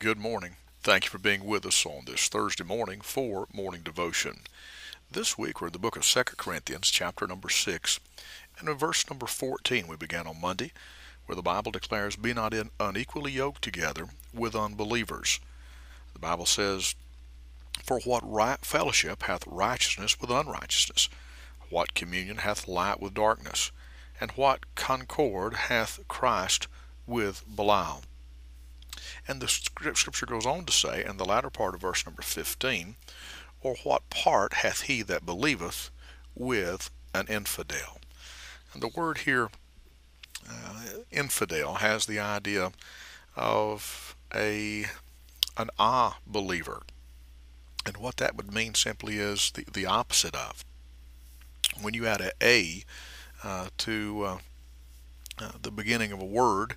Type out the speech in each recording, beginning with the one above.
Good morning. Thank you for being with us on this Thursday morning for morning devotion. This week we're in the book of 2 Corinthians, chapter number 6, and in verse number 14 we began on Monday, where the Bible declares, Be not unequally yoked together with unbelievers. The Bible says, For what right fellowship hath righteousness with unrighteousness? What communion hath light with darkness? And what concord hath Christ with Belial? And the scripture goes on to say, in the latter part of verse number 15, Or what part hath he that believeth with an infidel? And the word here, uh, infidel, has the idea of a an ah believer. And what that would mean simply is the, the opposite of. When you add a a uh, to uh, the beginning of a word,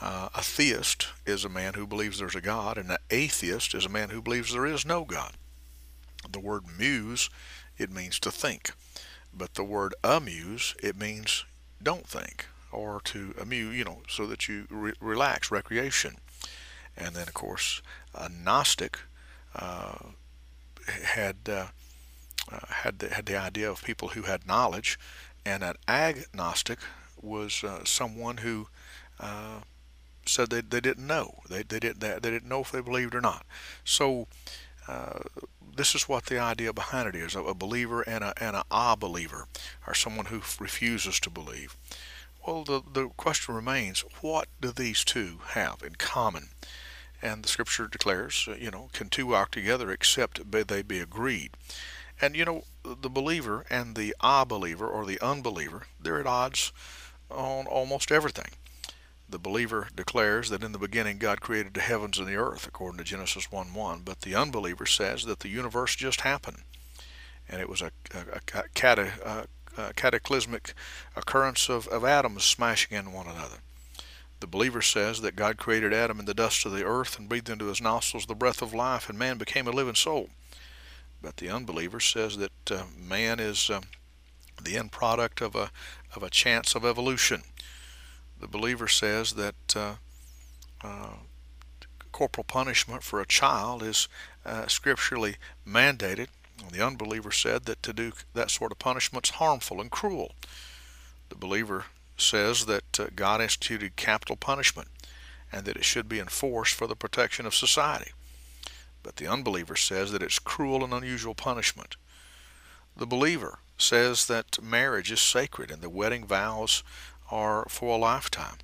uh, a theist is a man who believes there's a God, and an atheist is a man who believes there is no God. The word muse, it means to think. But the word amuse, it means don't think, or to amuse, you know, so that you re- relax, recreation. And then, of course, a Gnostic uh, had uh, uh, had the, had the idea of people who had knowledge, and an agnostic was uh, someone who uh, said they, they didn't know. They, they, didn't, they, didn't know if they believed or not. So uh, this is what the idea behind it is, a believer and a, and a ah believer, or someone who refuses to believe. Well, the, the question remains, what do these two have in common? And the scripture declares, uh, you know, can two walk together except they be agreed? And, you know, the believer and the ah believer or the unbeliever, they're at odds on almost everything the believer declares that in the beginning God created the heavens and the earth, according to Genesis 1 1. But the unbeliever says that the universe just happened. And it was a, a, a, cata, a cataclysmic occurrence of, of atoms smashing into one another. The believer says that God created Adam in the dust of the earth and breathed into his nostrils the breath of life, and man became a living soul. But the unbeliever says that uh, man is uh, the end product of a, of a chance of evolution the believer says that uh, uh, corporal punishment for a child is uh, scripturally mandated. The unbeliever said that to do that sort of punishment is harmful and cruel. The believer says that uh, God instituted capital punishment and that it should be enforced for the protection of society. But the unbeliever says that it's cruel and unusual punishment. The believer says that marriage is sacred and the wedding vows are for a lifetime.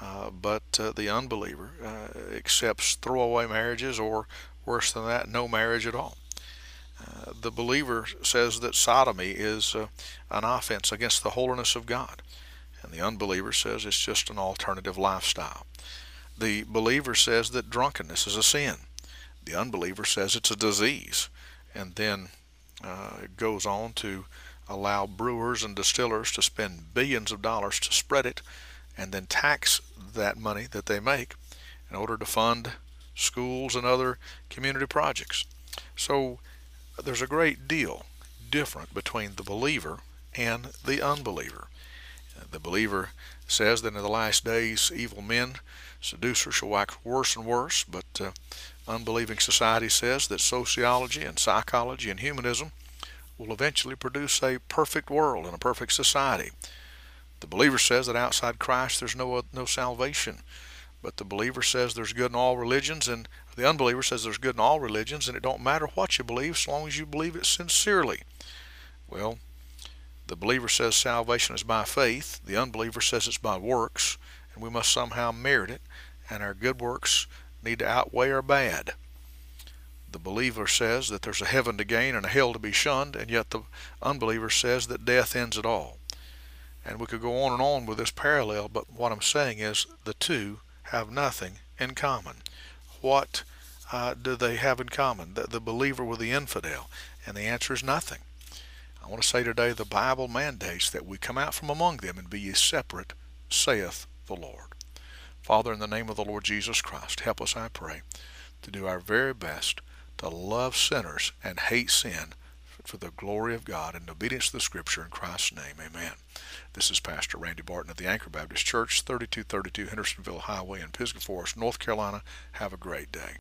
Uh, but uh, the unbeliever uh, accepts throwaway marriages or, worse than that, no marriage at all. Uh, the believer says that sodomy is uh, an offense against the holiness of God, and the unbeliever says it's just an alternative lifestyle. The believer says that drunkenness is a sin. The unbeliever says it's a disease, and then uh, it goes on to allow brewers and distillers to spend billions of dollars to spread it and then tax that money that they make in order to fund schools and other community projects. So there's a great deal different between the believer and the unbeliever. The believer says that in the last days evil men, seducers shall wax worse and worse, but uh, unbelieving society says that sociology and psychology and humanism will eventually produce a perfect world and a perfect society. The believer says that outside Christ there's no no salvation, but the believer says there's good in all religions, and the unbeliever says there's good in all religions, and it don't matter what you believe as long as you believe it sincerely. Well, the believer says salvation is by faith. The unbeliever says it's by works, and we must somehow merit it, and our good works need to outweigh our bad. The believer says that there's a heaven to gain and a hell to be shunned, and yet the unbeliever says that death ends it all. And we could go on and on with this parallel, but what I'm saying is the two have nothing in common. What uh, do they have in common? The, the believer with the infidel? And the answer is nothing. I want to say today the Bible mandates that we come out from among them and be ye separate, saith the Lord. Father, in the name of the Lord Jesus Christ, help us, I pray, to do our very best to love sinners and hate sin for the glory of God and obedience to the Scripture in Christ's name. Amen. This is Pastor Randy Barton of the Anchor Baptist Church, 3232 Hendersonville Highway in Pisgah Forest, North Carolina. Have a great day.